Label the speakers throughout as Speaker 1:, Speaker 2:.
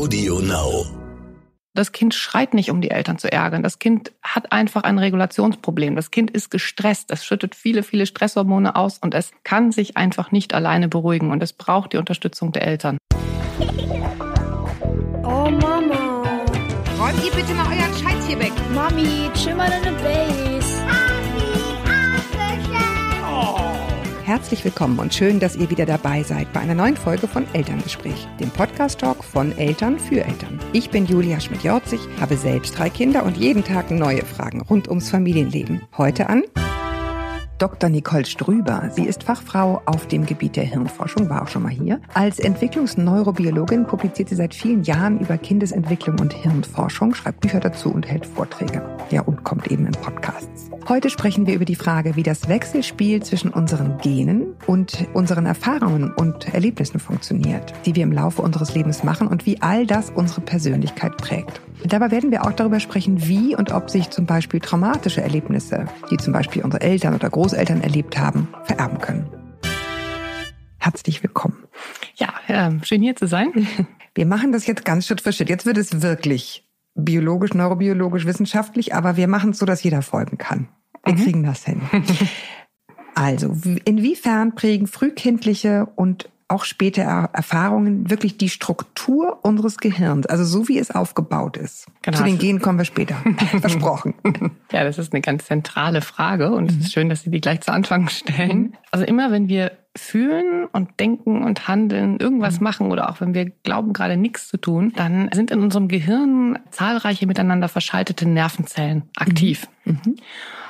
Speaker 1: Audio Now.
Speaker 2: Das Kind schreit nicht, um die Eltern zu ärgern. Das Kind hat einfach ein Regulationsproblem. Das Kind ist gestresst. Es schüttet viele, viele Stresshormone aus und es kann sich einfach nicht alleine beruhigen und es braucht die Unterstützung der Eltern.
Speaker 3: Oh Mama.
Speaker 4: Räumt ihr bitte mal euren Scheiß hier weg.
Speaker 3: Mami, chill mal deine Base.
Speaker 5: Herzlich willkommen und schön, dass ihr wieder dabei seid bei einer neuen Folge von Elterngespräch, dem Podcast-Talk von Eltern für Eltern. Ich bin Julia Schmidt-Jorzig, habe selbst drei Kinder und jeden Tag neue Fragen rund ums Familienleben. Heute an Dr. Nicole Strüber. Sie ist Fachfrau auf dem Gebiet der Hirnforschung, war auch schon mal hier. Als Entwicklungsneurobiologin publiziert sie seit vielen Jahren über Kindesentwicklung und Hirnforschung, schreibt Bücher dazu und hält Vorträge. Ja, und kommt eben in Podcasts. Heute sprechen wir über die Frage, wie das Wechselspiel zwischen unseren Genen und unseren Erfahrungen und Erlebnissen funktioniert, die wir im Laufe unseres Lebens machen und wie all das unsere Persönlichkeit prägt. Dabei werden wir auch darüber sprechen, wie und ob sich zum Beispiel traumatische Erlebnisse, die zum Beispiel unsere Eltern oder Großeltern erlebt haben, vererben können. Herzlich willkommen.
Speaker 2: Ja, äh, schön hier zu sein.
Speaker 5: Wir machen das jetzt ganz Schritt für Schritt. Jetzt wird es wirklich biologisch, neurobiologisch, wissenschaftlich, aber wir machen es so, dass jeder folgen kann. Wir
Speaker 2: Mhm.
Speaker 5: kriegen das hin. Also, inwiefern prägen frühkindliche und auch späte Er- Erfahrungen wirklich die Struktur unseres Gehirns, also so wie es aufgebaut ist.
Speaker 2: Genau.
Speaker 5: Zu den Genen kommen wir später. Versprochen.
Speaker 2: Ja, das ist eine ganz zentrale Frage und es ist schön, dass Sie die gleich zu Anfang stellen. Also immer, wenn wir fühlen und denken und handeln, irgendwas machen oder auch wenn wir glauben, gerade nichts zu tun, dann sind in unserem Gehirn zahlreiche miteinander verschaltete Nervenzellen aktiv.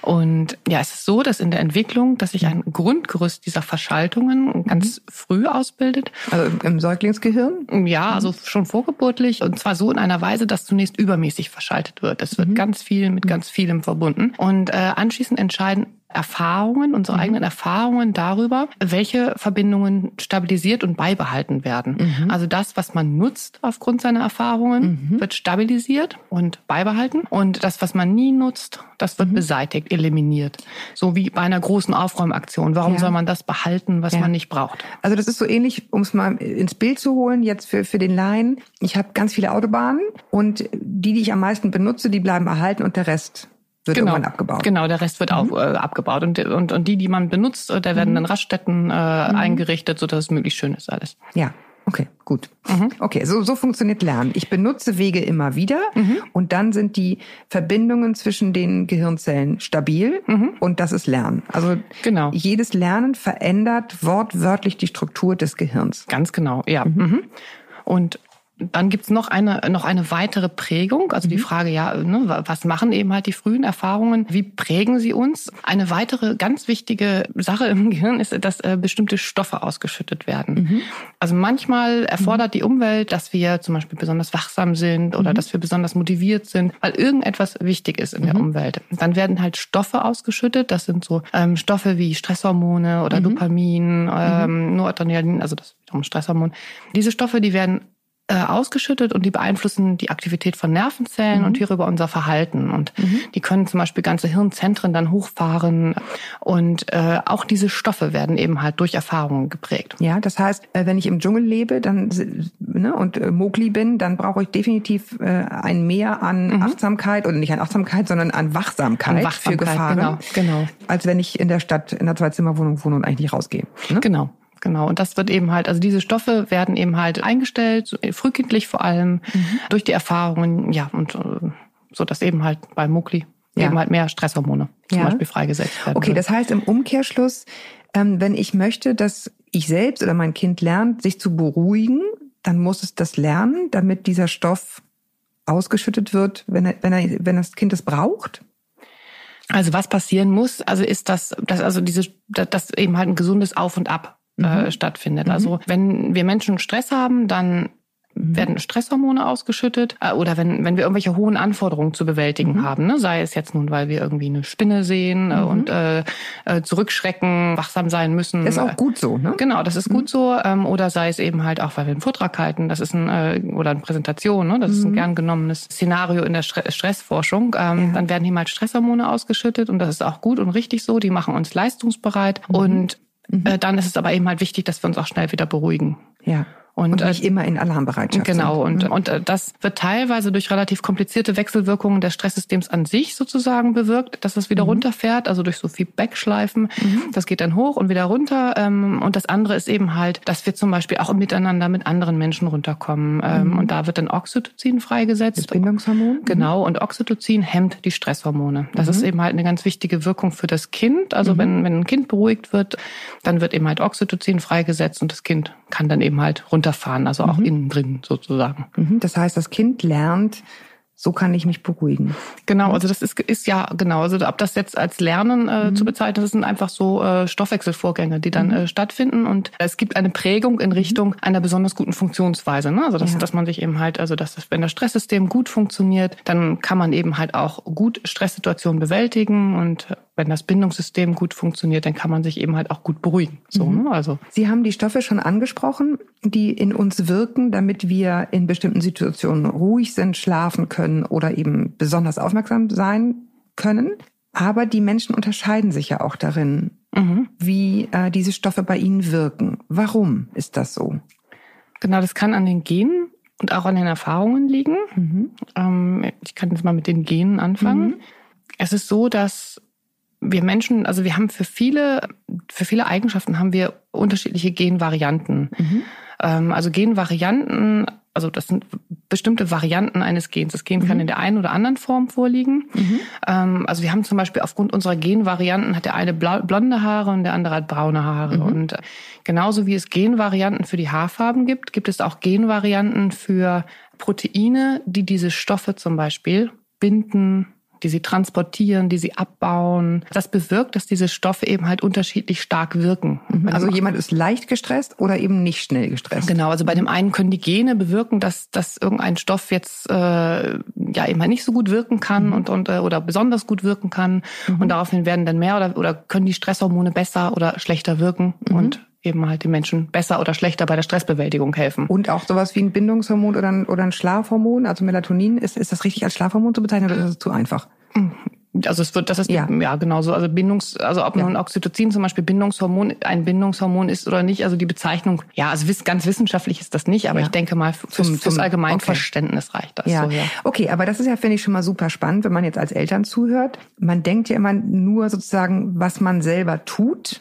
Speaker 2: Und ja, es ist so, dass in der Entwicklung, dass sich ein Grundgerüst dieser Verschaltungen ganz früh ausbildet.
Speaker 5: Also im- Säuglingsgehirn?
Speaker 2: Ja, also schon vorgeburtlich und zwar so in einer Weise, dass zunächst übermäßig verschaltet wird. Es wird ganz viel mit ganz vielem verbunden. Und äh, anschließend entscheiden Erfahrungen, unsere eigenen Erfahrungen darüber, welche Verbindungen stabilisiert und beibehalten werden. Also das, was man nutzt aufgrund seiner Erfahrungen, wird stabilisiert und beibehalten und das, was man nie nutzt, das wird beseitigt, eliminiert. So wie bei einer großen Aufräumaktion. Warum
Speaker 5: Ja.
Speaker 2: soll man das behalten, was
Speaker 5: Ja.
Speaker 2: man nicht braucht?
Speaker 5: Also das ist so ähnlich, um es mal ins Bild zu holen, jetzt für, für den Laien. Ich habe ganz viele Autobahnen und die, die ich am meisten benutze, die bleiben erhalten und der Rest wird irgendwann abgebaut.
Speaker 2: Genau, der Rest wird auch äh, abgebaut. Und, und, und die, die man benutzt, äh, da werden dann Raststätten äh, eingerichtet, sodass es möglichst schön ist alles.
Speaker 5: Ja, okay, gut. Okay, so, so funktioniert Lernen. Ich benutze Wege immer wieder und dann sind die Verbindungen zwischen den Gehirnzellen stabil und das ist Lernen. Also
Speaker 2: Genau.
Speaker 5: jedes Lernen verändert wortwörtlich die Struktur des Gehirns.
Speaker 2: Ganz genau, ja. Mhm. Und dann gibt's noch eine, noch eine weitere Prägung, also die Frage, ja, ne, wa- was machen eben halt die frühen Erfahrungen, wie prägen sie uns? Eine weitere ganz wichtige Sache im Gehirn ist, dass äh, bestimmte Stoffe ausgeschüttet werden. Also manchmal erfordert die Umwelt, dass wir zum Beispiel besonders wachsam sind oder dass wir besonders motiviert sind, weil irgendetwas wichtig ist in der Umwelt. Dann werden halt Stoffe ausgeschüttet, das sind so ähm, Stoffe wie Stresshormone oder Dopamin, ähm, Noradrenalin, also das ist wiederum Stresshormon. Diese Stoffe, die werden äh, ausgeschüttet und die beeinflussen die Aktivität von Nervenzellen und hierüber unser Verhalten. Und die können zum Beispiel ganze Hirnzentren dann hochfahren. Und äh, auch diese Stoffe werden eben halt durch Erfahrungen geprägt.
Speaker 5: Ja, das heißt, äh, wenn ich im Dschungel lebe dann, ne, und äh, Mowgli bin, dann brauche ich definitiv äh, ein Mehr an Achtsamkeit oder nicht an Achtsamkeit, sondern an Wachsamkeit,
Speaker 2: An Wachsamkeit,
Speaker 5: für Gefahren,
Speaker 2: genau, genau.
Speaker 5: als wenn ich in der Stadt in einer Zwei-Zimmer-Wohnung wohne und eigentlich nicht rausgehe. Ne?
Speaker 2: Genau. Genau. Und das wird eben halt, also diese Stoffe werden eben halt eingestellt, äh, frühkindlich vor allem, durch die Erfahrungen, ja, und äh, so dass eben halt bei Mokli
Speaker 5: Ja.
Speaker 2: eben halt mehr Stresshormone zum
Speaker 5: Ja.
Speaker 2: Beispiel freigesetzt werden.
Speaker 5: Okay, das heißt im Umkehrschluss, ähm, wenn ich möchte, dass ich selbst oder mein Kind lernt, sich zu beruhigen, dann muss es das lernen, damit dieser Stoff ausgeschüttet wird, wenn, er, wenn, er, wenn das Kind es braucht.
Speaker 2: Also was passieren muss, also ist das, dass also diese, dass eben halt ein gesundes Auf und Ab äh, stattfindet. Also wenn wir Menschen Stress haben, dann werden Stresshormone ausgeschüttet äh, oder wenn, wenn wir irgendwelche hohen Anforderungen zu bewältigen haben, ne? sei es jetzt nun, weil wir irgendwie eine Spinne sehen äh, und äh, zurückschrecken, wachsam sein müssen.
Speaker 5: Ist auch gut so, ne?
Speaker 2: Genau, das ist gut so. Ähm, oder sei es eben halt auch, weil wir einen Vortrag halten, das ist ein, äh, oder eine Präsentation, ne? das ist ein gern genommenes Szenario in der Stre Stressforschung. Ähm, Dann werden hier mal Stresshormone ausgeschüttet und das ist auch gut und richtig so. Die machen uns leistungsbereit. Und äh, dann ist es aber eben halt wichtig, dass wir uns auch schnell wieder beruhigen.
Speaker 5: Ja. Und
Speaker 2: äh,
Speaker 5: nicht immer in Alarmbereitschaft.
Speaker 2: Genau,
Speaker 5: sind.
Speaker 2: und, und äh, das wird teilweise durch relativ komplizierte Wechselwirkungen des Stresssystems an sich sozusagen bewirkt, dass es wieder runterfährt, also durch so Feedback-Schleifen. Das geht dann hoch und wieder runter. Ähm, Und das andere ist eben halt, dass wir zum Beispiel auch miteinander mit anderen Menschen runterkommen. Ähm, Und da wird dann Oxytocin freigesetzt.
Speaker 5: Das Bindungshormon.
Speaker 2: Genau, und Oxytocin hemmt die Stresshormone. Das ist eben halt eine ganz wichtige Wirkung für das Kind. Also wenn, wenn ein Kind beruhigt wird, dann wird eben halt Oxytocin freigesetzt und das Kind kann dann eben halt runterfahren, also auch innen drin sozusagen.
Speaker 5: Mhm. Das heißt, das Kind lernt, so kann ich mich beruhigen.
Speaker 2: Genau, also das ist, ist ja genau, also ob das jetzt als Lernen äh, zu bezeichnen, das sind einfach so äh, Stoffwechselvorgänge, die dann äh, stattfinden und es gibt eine Prägung in Richtung einer besonders guten Funktionsweise. Ne? Also dass,
Speaker 5: Ja.
Speaker 2: dass man sich eben halt, also dass das, wenn das Stresssystem gut funktioniert, dann kann man eben halt auch gut Stresssituationen bewältigen und wenn das Bindungssystem gut funktioniert, dann kann man sich eben halt auch gut beruhigen. So, ne? Also
Speaker 5: Sie haben die Stoffe schon angesprochen, die in uns wirken, damit wir in bestimmten Situationen ruhig sind, schlafen können oder eben besonders aufmerksam sein können. Aber die Menschen unterscheiden sich ja auch darin, wie äh, diese Stoffe bei ihnen wirken. Warum ist das so?
Speaker 2: Genau, das kann an den Genen und auch an den Erfahrungen liegen.
Speaker 5: Mhm.
Speaker 2: Ähm, ich kann jetzt mal mit den Genen anfangen. Es ist so, dass wir Menschen, also wir haben für viele, für viele Eigenschaften haben wir unterschiedliche Genvarianten. Ähm, also Genvarianten, also das sind bestimmte Varianten eines Gens. Das Gen kann in der einen oder anderen Form vorliegen. Ähm, also wir haben zum Beispiel aufgrund unserer Genvarianten hat der eine blonde Haare und der andere hat braune Haare. Und äh, genauso wie es Genvarianten für die Haarfarben gibt, gibt es auch Genvarianten für Proteine, die diese Stoffe zum Beispiel binden, die sie transportieren, die sie abbauen. Das bewirkt, dass diese Stoffe eben halt unterschiedlich stark wirken.
Speaker 5: Also jemand ist leicht gestresst oder eben nicht schnell gestresst.
Speaker 2: Genau, also bei dem einen können die Gene bewirken, dass, dass irgendein Stoff jetzt äh, ja eben halt nicht so gut wirken kann und, und äh, oder besonders gut wirken kann. Und daraufhin werden dann mehr oder, oder können die Stresshormone besser oder schlechter wirken und eben halt den Menschen besser oder schlechter bei der Stressbewältigung helfen.
Speaker 5: Und auch sowas wie ein Bindungshormon oder ein, oder ein Schlafhormon, also Melatonin, ist, ist das richtig als Schlafhormon zu bezeichnen oder ist das zu einfach?
Speaker 2: Also es wird, das ist
Speaker 5: Ja.
Speaker 2: ja, ja genau so. Also Bindungs, also ob
Speaker 5: Ja.
Speaker 2: nun Oxytocin zum Beispiel Bindungshormon, ein Bindungshormon ist oder nicht, also die Bezeichnung, ja, also ganz wissenschaftlich ist das nicht, aber
Speaker 5: Ja.
Speaker 2: ich denke mal fürs,
Speaker 5: Zum-
Speaker 2: fürs
Speaker 5: zum-
Speaker 2: Allgemeinverständnis reicht das.
Speaker 5: Ja.
Speaker 2: So, ja.
Speaker 5: Okay, aber das ist ja, finde ich, schon mal super spannend, wenn man jetzt als Eltern zuhört. Man denkt ja immer nur sozusagen, was man selber tut,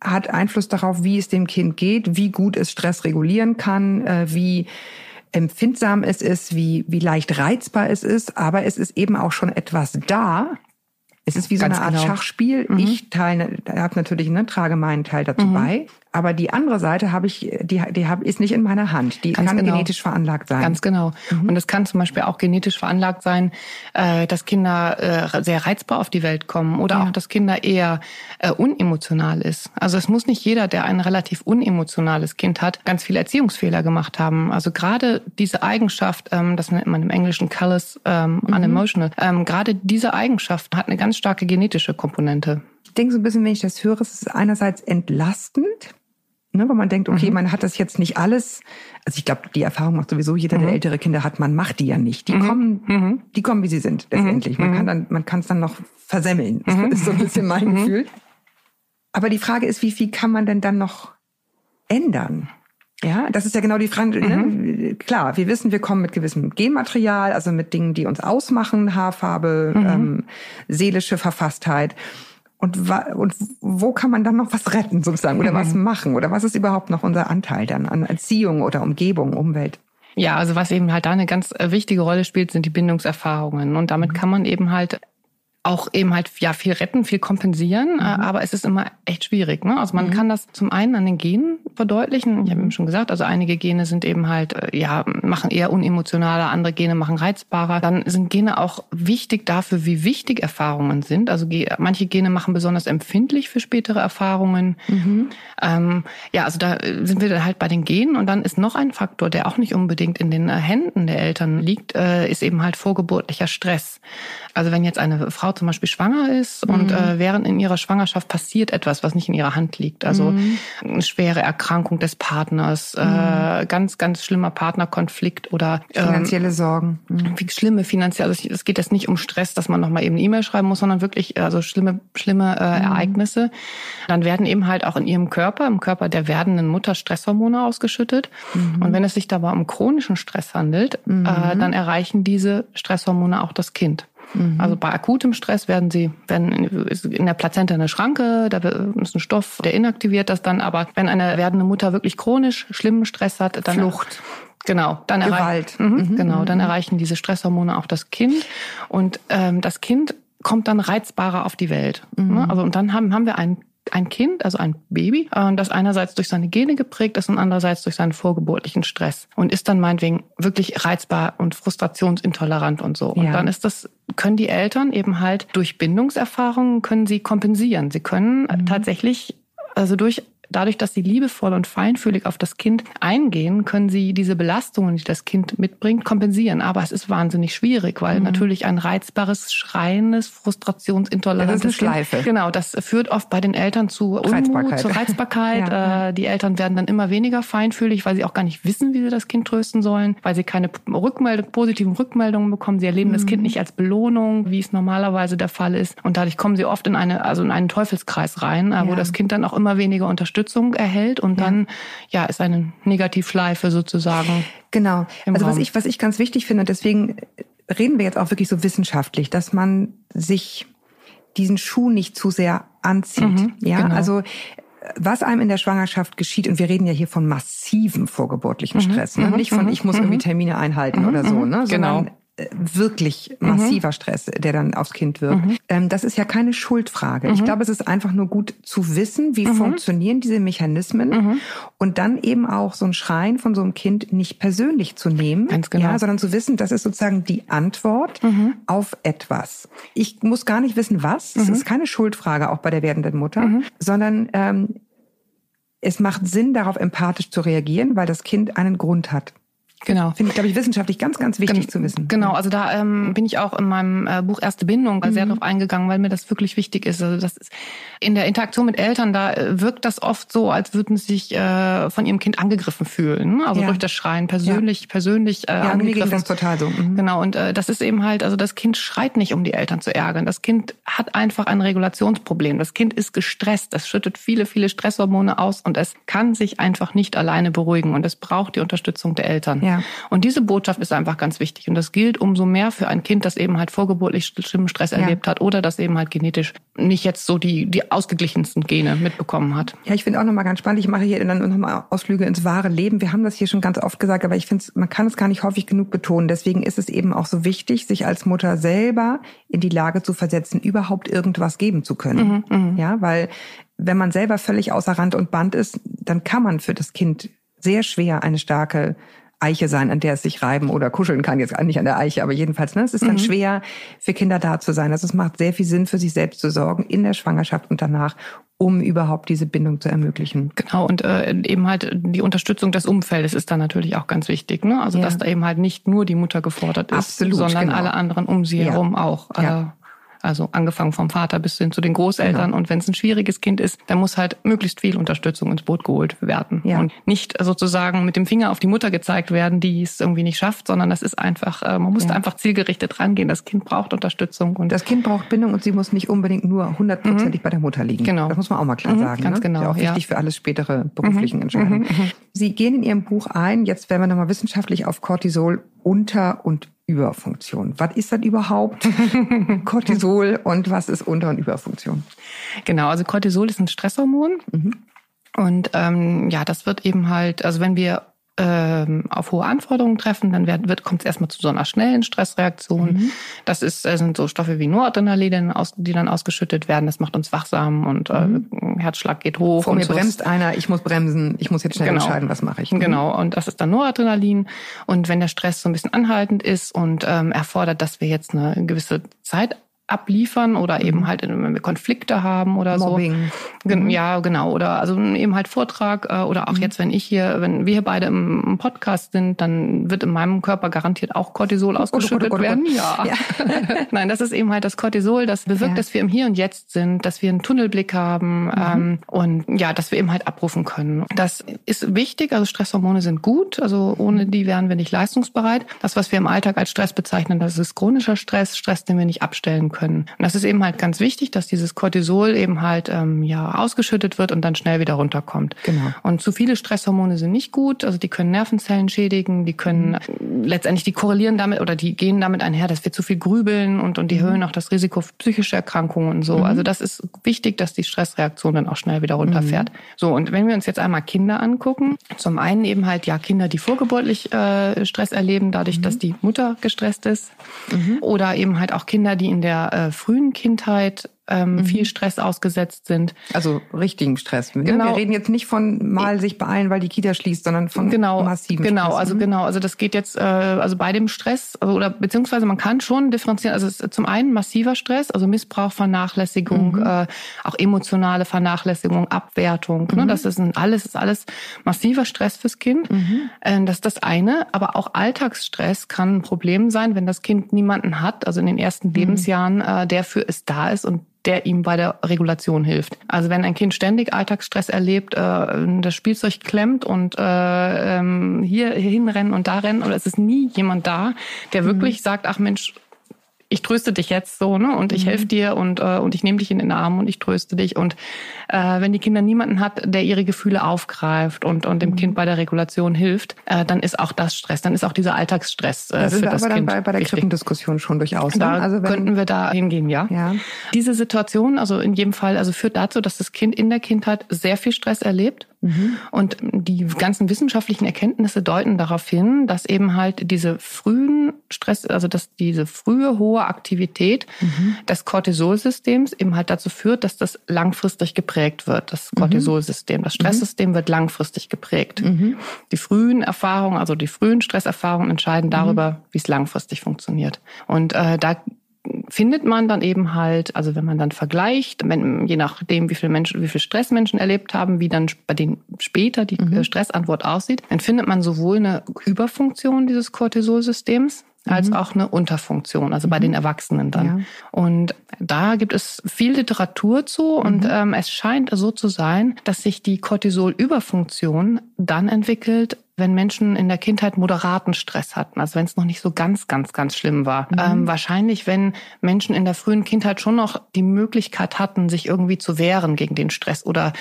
Speaker 5: hat Einfluss darauf, wie es dem Kind geht, wie gut es Stress regulieren kann, äh, wie empfindsam es ist, wie, wie leicht reizbar es ist. Aber es ist eben auch schon etwas da. Es ist wie so
Speaker 2: Ganz
Speaker 5: eine Art
Speaker 2: genau.
Speaker 5: Schachspiel. Ich teile, habe natürlich, ne, trage meinen Teil dazu bei. Aber die andere Seite habe ich, die, die habe, ist nicht in meiner Hand. Die
Speaker 2: Ganz
Speaker 5: kann
Speaker 2: genau.
Speaker 5: genetisch veranlagt sein.
Speaker 2: Ganz genau. Und es kann zum Beispiel auch genetisch veranlagt sein, äh, dass Kinder äh, sehr reizbar auf die Welt kommen oder auch, dass Kinder eher äh, unemotional ist. Also es muss nicht jeder, der ein relativ unemotionales Kind hat, ganz viele Erziehungsfehler gemacht haben. Also gerade diese Eigenschaft, ähm, das nennt man im Englischen callous, ähm, unemotional, ähm, gerade diese Eigenschaft hat eine ganz starke genetische Komponente.
Speaker 5: Ich denke so ein bisschen, wenn ich das höre, es ist einerseits entlastend, ne, weil man denkt, okay,
Speaker 2: Mhm.
Speaker 5: man hat das jetzt nicht alles. Also ich glaube, die Erfahrung macht sowieso jeder,
Speaker 2: Mhm.
Speaker 5: der ältere Kinder hat. Man macht die ja nicht. Die kommen, die kommen, wie sie sind letztendlich.
Speaker 2: Mhm.
Speaker 5: Man kann dann, man kann es dann noch versemmeln. Das ist so ein bisschen mein
Speaker 2: Mhm.
Speaker 5: Gefühl. Aber die Frage ist, wie viel kann man denn dann noch ändern? Ja, das ist ja genau die Frage.
Speaker 2: Mhm.
Speaker 5: Ne? Klar, wir wissen, wir kommen mit gewissem Genmaterial, also mit Dingen, die uns ausmachen, Haarfarbe,
Speaker 2: Mhm.
Speaker 5: ähm, seelische Verfasstheit. Und, und wo kann man dann noch was retten sozusagen oder
Speaker 2: Mhm.
Speaker 5: was machen? Oder was ist überhaupt noch unser Anteil dann an Erziehung oder Umgebung, Umwelt?
Speaker 2: Ja, also was eben halt da eine ganz äh, wichtige Rolle spielt, sind die Bindungserfahrungen. Und damit kann man eben halt auch eben halt ja viel retten, viel kompensieren, äh, aber es ist immer echt schwierig. Ne? Also man kann das zum einen an den Genen verdeutlichen. Ich habe eben schon gesagt, also einige Gene sind eben halt äh, ja machen eher unemotionaler, andere Gene machen reizbarer. Dann sind Gene auch wichtig dafür, wie wichtig Erfahrungen sind. Also manche Gene machen besonders empfindlich für spätere Erfahrungen. Ähm, ja, also da äh, sind wir dann halt bei den Genen und dann ist noch ein Faktor, der auch nicht unbedingt in den Händen der Eltern liegt, äh, ist eben halt vorgeburtlicher Stress. Also wenn jetzt eine Frau Frau zum Beispiel schwanger ist und äh, während in ihrer Schwangerschaft passiert etwas, was nicht in ihrer Hand liegt. Also eine schwere Erkrankung des Partners, äh, ganz, ganz schlimmer Partnerkonflikt oder ähm,
Speaker 5: Finanzielle Sorgen. Mhm.
Speaker 2: wie schlimme finanzielle, also es geht jetzt nicht um Stress, dass man nochmal eben eine E-Mail schreiben muss, sondern wirklich also schlimme, schlimme äh,
Speaker 5: Mhm.
Speaker 2: Ereignisse. Dann werden eben halt auch in ihrem Körper, im Körper der werdenden Mutter Stresshormone ausgeschüttet.
Speaker 5: Mhm.
Speaker 2: Und wenn es sich dabei um chronischen Stress handelt, äh, dann erreichen diese Stresshormone auch das Kind.
Speaker 5: Mhm.
Speaker 2: Also bei akutem Stress werden sie, werden in, der Plazenta eine Schranke, da ist ein Stoff, der inaktiviert das dann. Aber wenn eine werdende Mutter wirklich chronisch schlimmen Stress hat, dann
Speaker 5: Flucht.
Speaker 2: Genau, dann
Speaker 5: Gewalt.
Speaker 2: erreichen, mhm, genau, dann erreichen diese Stresshormone auch das Kind und ähm, das Kind kommt dann reizbarer auf die Welt. Ne? Also und dann haben haben wir ein ein Kind, also ein Baby, äh, das einerseits durch seine Gene geprägt ist und andererseits durch seinen vorgeburtlichen Stress und ist dann meinetwegen wirklich reizbar und frustrationsintolerant und so. Und
Speaker 5: Ja.
Speaker 2: dann ist das, können die Eltern eben halt durch Bindungserfahrungen können sie kompensieren. Sie können tatsächlich, also durch Dadurch, dass sie liebevoll und feinfühlig auf das Kind eingehen, können sie diese Belastungen, die das Kind mitbringt, kompensieren. Aber es ist wahnsinnig schwierig, weil natürlich ein reizbares, schreiendes, frustrationsintolerantes
Speaker 5: Das ist eine
Speaker 2: Kind-
Speaker 5: Schleife.
Speaker 2: Genau, das führt oft bei den Eltern zu Unmut,
Speaker 5: Reizbarkeit.
Speaker 2: zu Reizbarkeit.
Speaker 5: Ja.
Speaker 2: Äh, Die Eltern werden dann immer weniger feinfühlig, weil sie auch gar nicht wissen, wie sie das Kind trösten sollen, weil sie keine Rückmeldung, positiven Rückmeldungen bekommen. Sie erleben das
Speaker 5: Mhm.
Speaker 2: Kind nicht als Belohnung, wie es normalerweise der Fall ist. Und dadurch kommen sie oft in eine, also in einen Teufelskreis rein, äh, wo
Speaker 5: Ja.
Speaker 2: das Kind dann auch immer weniger Unterstützung erhält und dann, ja, ist eine Negativschleife sozusagen.
Speaker 5: Genau. Also was
Speaker 2: Raum.
Speaker 5: ich, was ich ganz wichtig finde, und deswegen reden wir jetzt auch wirklich so wissenschaftlich, dass man sich diesen Schuh nicht zu sehr anzieht.
Speaker 2: Mhm,
Speaker 5: ja,
Speaker 2: genau.
Speaker 5: also was einem in der Schwangerschaft geschieht, und wir reden ja hier von massivem vorgeburtlichen
Speaker 2: Mhm,
Speaker 5: Stress, ne? nicht von ich muss irgendwie Termine einhalten oder so, ne?
Speaker 2: genau.
Speaker 5: Wirklich massiver Stress, der dann aufs Kind wirkt.
Speaker 2: Mhm.
Speaker 5: Ähm, das ist ja keine Schuldfrage. Ich glaube, es ist einfach nur gut zu wissen, wie
Speaker 2: Mhm.
Speaker 5: funktionieren diese Mechanismen und dann eben auch so ein Schreien von so einem Kind nicht persönlich zu nehmen,
Speaker 2: genau.
Speaker 5: ja, sondern zu wissen, das ist sozusagen die Antwort auf etwas. Ich muss gar nicht wissen, was. Es ist keine Schuldfrage, auch bei der werdenden Mutter, sondern ähm, es macht Sinn, darauf empathisch zu reagieren, weil das Kind einen Grund hat.
Speaker 2: Genau.
Speaker 5: Finde ich, glaube ich, wissenschaftlich ganz, ganz wichtig
Speaker 2: Gen-
Speaker 5: zu wissen.
Speaker 2: Genau, also da ähm, bin ich auch in meinem äh, Buch Erste Bindung sehr drauf eingegangen, weil mir das wirklich wichtig ist. Also das ist in der Interaktion mit Eltern, da äh, wirkt das oft so, als würden sie sich äh, von ihrem Kind angegriffen fühlen. ne? Also
Speaker 5: Ja.
Speaker 2: durch das Schreien persönlich, persönlich äh,
Speaker 5: Ja, mir ging
Speaker 2: angegriffen.
Speaker 5: das total so. Mhm.
Speaker 2: Genau, und äh, das ist eben halt, also das Kind schreit nicht, um die Eltern zu ärgern. Das Kind hat einfach ein Regulationsproblem. Das Kind ist gestresst, es schüttet viele, viele Stresshormone aus und es kann sich einfach nicht alleine beruhigen und es braucht die Unterstützung der Eltern.
Speaker 5: Ja.
Speaker 2: Und diese Botschaft ist einfach ganz wichtig. Und das gilt umso mehr für ein Kind, das eben halt vorgeburtlich schlimmen Stress erlebt hat oder das eben halt genetisch nicht jetzt so die, die ausgeglichensten Gene mitbekommen hat.
Speaker 5: Ja, ich finde auch nochmal ganz spannend. Ich mache hier dann nochmal Ausflüge ins wahre Leben. Wir haben das hier schon ganz oft gesagt, aber ich finde, man kann es gar nicht häufig genug betonen. Deswegen ist es eben auch so wichtig, sich als Mutter selber in die Lage zu versetzen, überhaupt irgendwas geben zu können. ja, weil wenn man selber völlig außer Rand und Band ist, dann kann man für das Kind sehr schwer eine starke Eiche sein, an der es sich reiben oder kuscheln kann. Jetzt nicht an der Eiche, aber jedenfalls, ne? Es ist dann schwer für Kinder da zu sein. Also es macht sehr viel Sinn, für sich selbst zu sorgen in der Schwangerschaft und danach, um überhaupt diese Bindung zu ermöglichen.
Speaker 2: Genau, und äh, eben halt die Unterstützung des Umfeldes ist dann natürlich auch ganz wichtig. Ne? Also
Speaker 5: Ja.
Speaker 2: dass da eben halt nicht nur die Mutter gefordert ist,
Speaker 5: Absolut,
Speaker 2: sondern
Speaker 5: genau.
Speaker 2: alle anderen um sie
Speaker 5: Ja.
Speaker 2: herum auch.
Speaker 5: Ja.
Speaker 2: Also angefangen vom Vater bis hin zu den Großeltern.
Speaker 5: Genau.
Speaker 2: Und wenn es ein schwieriges Kind ist, dann muss halt möglichst viel Unterstützung ins Boot geholt werden.
Speaker 5: Ja.
Speaker 2: Und nicht sozusagen mit dem Finger auf die Mutter gezeigt werden, die es irgendwie nicht schafft, sondern das ist einfach, äh, man muss
Speaker 5: Ja.
Speaker 2: da einfach zielgerichtet rangehen. Das Kind braucht Unterstützung. Und
Speaker 5: Das Kind braucht Bindung und sie muss nicht unbedingt nur hundertprozentig bei der Mutter liegen.
Speaker 2: Genau.
Speaker 5: Das muss man auch mal klar
Speaker 2: Mhm,
Speaker 5: sagen.
Speaker 2: ganz
Speaker 5: ne?
Speaker 2: genau,
Speaker 5: Ist ja auch
Speaker 2: ja.
Speaker 5: wichtig für alles spätere beruflichen Entscheidungen. Sie gehen in Ihrem Buch ein, jetzt werden wir nochmal wissenschaftlich auf Cortisol Unter- und Überfunktion. Was ist das überhaupt? Cortisol und was ist Unter- und Überfunktion?
Speaker 2: Genau, also Cortisol ist ein Stresshormon. Und ähm, ja, das wird eben halt, also wenn wir ähm, auf hohe Anforderungen treffen, dann wird, wird, kommt es erstmal zu so einer schnellen Stressreaktion. Das ist, äh, sind so Stoffe wie Noradrenalin, die dann, aus, die dann ausgeschüttet werden. Das macht uns wachsam und äh, Herzschlag geht hoch.
Speaker 5: Vor
Speaker 2: und
Speaker 5: mir
Speaker 2: so.
Speaker 5: bremst einer, ich muss bremsen, ich muss jetzt schnell
Speaker 2: Genau.
Speaker 5: entscheiden, was mache ich.
Speaker 2: Genau, und das ist dann Noradrenalin. Und wenn der Stress so ein bisschen anhaltend ist und ähm, erfordert, dass wir jetzt eine gewisse Zeit abliefern oder eben halt, wenn wir Konflikte haben oder
Speaker 5: Mobbing.
Speaker 2: so. Gen Ja, genau. Oder also eben halt Vortrag äh, oder auch jetzt, wenn ich hier, wenn wir hier beide im, Podcast sind, dann wird in meinem Körper garantiert auch Cortisol ausgeschüttet
Speaker 5: Gott, oh Gott,
Speaker 2: werden.
Speaker 5: oh
Speaker 2: Ja.
Speaker 5: Ja.
Speaker 2: Nein, das ist eben halt das Cortisol, das bewirkt,
Speaker 5: Ja.
Speaker 2: dass wir im Hier und Jetzt sind, dass wir einen Tunnelblick haben ähm, und ja, dass wir eben halt abrufen können. Das ist wichtig. Also Stresshormone sind gut. Also ohne die wären wir nicht leistungsbereit. Das, was wir im Alltag als Stress bezeichnen, das ist chronischer Stress, Stress, den wir nicht abstellen können. Und das ist eben halt ganz wichtig, dass dieses Cortisol eben halt ähm, ja ausgeschüttet wird und dann schnell wieder runterkommt.
Speaker 5: Genau.
Speaker 2: Und zu viele Stresshormone sind nicht gut. Also die können Nervenzellen schädigen, die können letztendlich die korrelieren damit oder die gehen damit einher, dass wir zu viel grübeln und, und die erhöhen auch das Risiko für psychische Erkrankungen und so. Also das ist wichtig, dass die Stressreaktion dann auch schnell wieder runterfährt. So, und wenn wir uns jetzt einmal Kinder angucken, zum einen eben halt ja Kinder, die vorgeburtlich äh, Stress erleben, dadurch, dass die Mutter gestresst ist. Oder eben halt auch Kinder, die in der äh, frühen Kindheit ähm, viel Stress ausgesetzt sind.
Speaker 5: Also richtigen Stress. Ne?
Speaker 2: Genau.
Speaker 5: Wir reden jetzt nicht von mal sich beeilen, weil die Kita schließt, sondern von
Speaker 2: genau,
Speaker 5: massiven
Speaker 2: genau,
Speaker 5: Stress.
Speaker 2: also
Speaker 5: Mhm.
Speaker 2: genau, also das geht jetzt äh, also bei dem Stress also, oder beziehungsweise man kann schon differenzieren. Also es ist zum einen massiver Stress, also Missbrauch, Vernachlässigung,
Speaker 5: Mhm.
Speaker 2: äh, auch emotionale Vernachlässigung, Abwertung.
Speaker 5: Mhm.
Speaker 2: Ne? Das ist ein, alles ist alles massiver Stress fürs Kind.
Speaker 5: Mhm.
Speaker 2: Äh, das ist das eine. Aber auch Alltagsstress kann ein Problem sein, wenn das Kind niemanden hat, also in den ersten
Speaker 5: Mhm.
Speaker 2: Lebensjahren, äh, der für es da ist und der ihm bei der Regulation hilft. Also wenn ein Kind ständig Alltagsstress erlebt, äh, das Spielzeug klemmt und äh, ähm, hier, hinrennen und da rennen, oder es ist nie jemand da, der wirklich sagt, ach Mensch, ich tröste dich jetzt so, ne? Und ich helfe dir und, äh, und ich nehme dich in den Arm und ich tröste dich. Und äh, wenn die Kinder niemanden hat, der ihre Gefühle aufgreift und, und dem Kind bei der Regulation hilft, äh, dann ist auch das Stress, dann ist auch dieser Alltagsstress äh,
Speaker 5: Da sind
Speaker 2: für das
Speaker 5: aber dann
Speaker 2: Kind
Speaker 5: bei, bei der
Speaker 2: wichtig.
Speaker 5: Krippendiskussion schon durchaus. ne?
Speaker 2: Da
Speaker 5: also wenn,
Speaker 2: könnten wir da hingehen, ja.
Speaker 5: Ja.
Speaker 2: Diese Situation, also in jedem Fall, also führt dazu, dass das Kind in der Kindheit sehr viel Stress erlebt.
Speaker 5: Mhm.
Speaker 2: Und die ganzen wissenschaftlichen Erkenntnisse deuten darauf hin, dass eben halt diese frühen Stress, also dass diese frühe hohe Aktivität
Speaker 5: Mhm.
Speaker 2: des Cortisolsystems eben halt dazu führt, dass das langfristig geprägt wird. Das
Speaker 5: Mhm.
Speaker 2: Cortisolsystem, das Stresssystem wird langfristig geprägt.
Speaker 5: Mhm.
Speaker 2: Die frühen Erfahrungen, also die frühen Stresserfahrungen entscheiden
Speaker 5: Mhm.
Speaker 2: darüber, wie es langfristig funktioniert. Und äh, da findet man dann eben halt, also wenn man dann vergleicht, wenn, je nachdem, wie viel Menschen, wie viel Stress Menschen erlebt haben, wie dann bei denen später die
Speaker 5: Mhm.
Speaker 2: äh, Stressantwort aussieht, dann findet man sowohl eine Überfunktion dieses Cortisolsystems als auch eine Unterfunktion, also bei den Erwachsenen dann.
Speaker 5: Ja.
Speaker 2: Und da gibt es viel Literatur zu und ähm, es scheint so zu sein, dass sich die Cortisol-Überfunktion dann entwickelt, wenn Menschen in der Kindheit moderaten Stress hatten, also wenn es noch nicht so ganz, ganz, ganz schlimm war. Ähm, wahrscheinlich, wenn Menschen in der frühen Kindheit schon noch die Möglichkeit hatten, sich irgendwie zu wehren gegen den Stress oder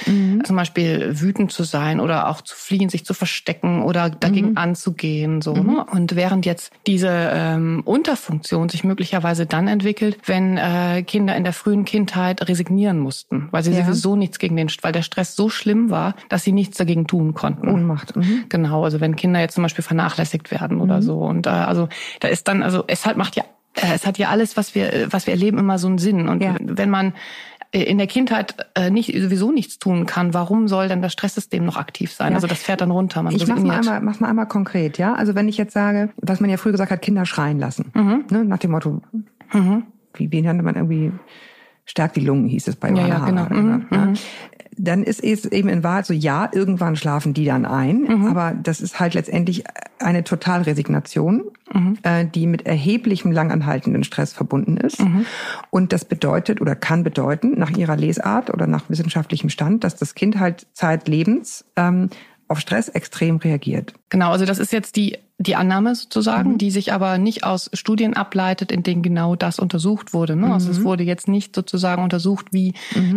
Speaker 2: zum Beispiel wütend zu sein oder auch zu fliehen, sich zu verstecken oder dagegen anzugehen. So, ne? Und während jetzt diese ähm, Unterfunktion sich möglicherweise dann entwickelt, wenn äh, Kinder in der frühen Kindheit resignieren mussten, weil sie
Speaker 5: Ja.
Speaker 2: sowieso nichts gegen den, weil der Stress so schlimm war, dass sie nichts dagegen tun konnten.
Speaker 5: Ohnmacht. Mhm.
Speaker 2: Genau, also wenn Kinder jetzt zum Beispiel vernachlässigt werden oder so. Und äh, also da ist dann, also es hat macht ja, äh, es hat ja alles, was wir, äh, was wir erleben, immer so einen Sinn. Und
Speaker 5: Ja.
Speaker 2: wenn man äh, in der Kindheit äh, nicht sowieso nichts tun kann, warum soll denn das Stresssystem noch aktiv sein?
Speaker 5: Ja.
Speaker 2: Also das fährt dann runter. Man
Speaker 5: Ich mach's mal, einmal, mach's mal einmal konkret, ja. Also wenn ich jetzt sage, was man ja früher gesagt hat, Kinder schreien lassen.
Speaker 2: Mhm.
Speaker 5: Ne? Nach dem Motto, wie, wie nannte man irgendwie, stärkt die Lungen, hieß es bei
Speaker 2: Ja,
Speaker 5: Johanna
Speaker 2: ja, genau.
Speaker 5: Hara,
Speaker 2: Mhm,
Speaker 5: ja. Dann ist es eben in Wahrheit so, ja, irgendwann schlafen die dann ein,
Speaker 2: Mhm.
Speaker 5: aber das ist halt letztendlich eine Totalresignation,
Speaker 2: Mhm.
Speaker 5: äh, die mit erheblichem langanhaltenden Stress verbunden ist.
Speaker 2: Mhm.
Speaker 5: Und das bedeutet oder kann bedeuten, nach ihrer Lesart oder nach wissenschaftlichem Stand, dass das Kind halt zeitlebens ähm, auf Stress extrem reagiert.
Speaker 2: Genau, also das ist jetzt die, die Annahme
Speaker 5: Mhm.
Speaker 2: sozusagen, die sich aber nicht aus Studien ableitet, in denen genau das untersucht wurde. Ne? Also
Speaker 5: Mhm.
Speaker 2: es wurde jetzt nicht sozusagen untersucht, wie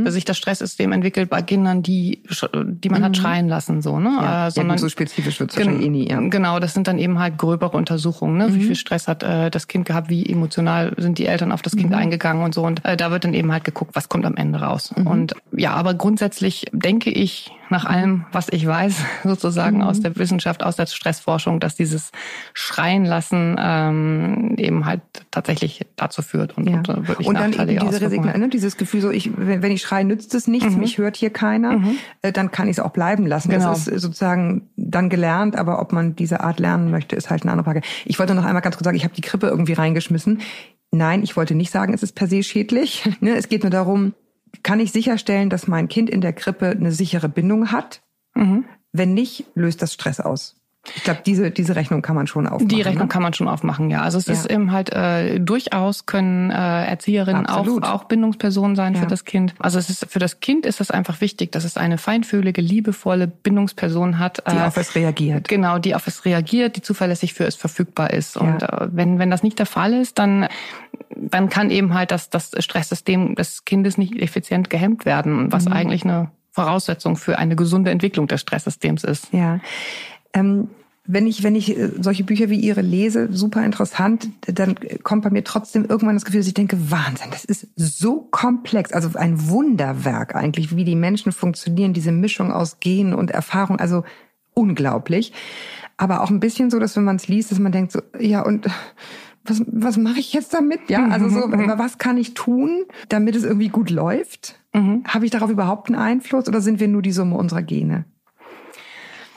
Speaker 2: sich das Stresssystem entwickelt bei Kindern, die, die man hat schreien lassen, so, ne?
Speaker 5: Mhm. Ja,
Speaker 2: äh, sondern
Speaker 5: ja, so spezifisch wird's
Speaker 2: Gen-
Speaker 5: wahrscheinlich eh nie. Ja. Mhm.
Speaker 2: Genau, das sind dann eben halt gröbere Untersuchungen. Ne? Wie viel Stress hat äh, das Kind gehabt, wie emotional sind die Eltern auf das
Speaker 5: Mhm.
Speaker 2: Kind eingegangen und so. Und äh, da wird dann eben halt geguckt, was kommt am Ende raus.
Speaker 5: Mhm.
Speaker 2: Und ja, aber grundsätzlich denke ich, nach allem, was ich weiß, sozusagen
Speaker 5: Mhm.
Speaker 2: aus der Wissenschaft, aus der Stressforschung, dass dieses Schreien lassen ähm, eben halt tatsächlich dazu führt und,
Speaker 5: Ja.
Speaker 2: und äh, wirklich
Speaker 5: Und dann eben diese
Speaker 2: hat.
Speaker 5: ne, dieses Gefühl, so ich, wenn, ich schreie, nützt es nichts, mich hört hier keiner, äh, dann kann ich es auch bleiben lassen.
Speaker 2: Genau.
Speaker 5: Das ist sozusagen dann gelernt, aber ob man diese Art lernen möchte, ist halt eine andere Frage. Ich wollte noch einmal ganz kurz sagen, ich habe die Krippe irgendwie reingeschmissen. nein, ich wollte nicht sagen, es ist per se schädlich. Ne, es geht nur darum, kann ich sicherstellen, dass mein Kind in der Krippe eine sichere Bindung hat?
Speaker 2: Mhm.
Speaker 5: Wenn nicht, löst das Stress aus. Ich glaube, diese, diese Rechnung kann man schon aufmachen.
Speaker 2: Die Rechnung
Speaker 5: ne?
Speaker 2: kann man schon aufmachen, ja. Also es
Speaker 5: Ja.
Speaker 2: ist eben halt äh, durchaus können äh, Erzieherinnen auch,
Speaker 5: Absolut.
Speaker 2: auch Bindungspersonen sein
Speaker 5: Ja.
Speaker 2: für das Kind. Also es ist für das Kind ist es einfach wichtig, dass es eine feinfühlige, liebevolle Bindungsperson hat,
Speaker 5: die
Speaker 2: äh,
Speaker 5: auf es reagiert.
Speaker 2: Genau, die auf es reagiert, die zuverlässig für es verfügbar ist. Und äh, wenn, wenn das nicht der Fall ist, dann, dann kann eben halt das, das Stresssystem des Kindes nicht effizient gehemmt werden, was eigentlich eine Voraussetzung für eine gesunde Entwicklung des Stresssystems ist.
Speaker 5: Ja. Ähm, wenn ich, wenn ich äh, solche Bücher wie Ihre lese, super interessant, dann kommt bei mir trotzdem irgendwann das Gefühl, dass ich denke, Wahnsinn, das ist so komplex, also ein Wunderwerk eigentlich, wie die Menschen funktionieren, diese Mischung aus Gen und Erfahrung, also unglaublich. Aber auch ein bisschen so, dass wenn man es liest, dass man denkt so, ja und was, was mache ich jetzt damit? Ja, also so, was kann ich tun, damit es irgendwie gut läuft? Habe ich darauf überhaupt einen Einfluss oder sind wir nur die Summe unserer Gene?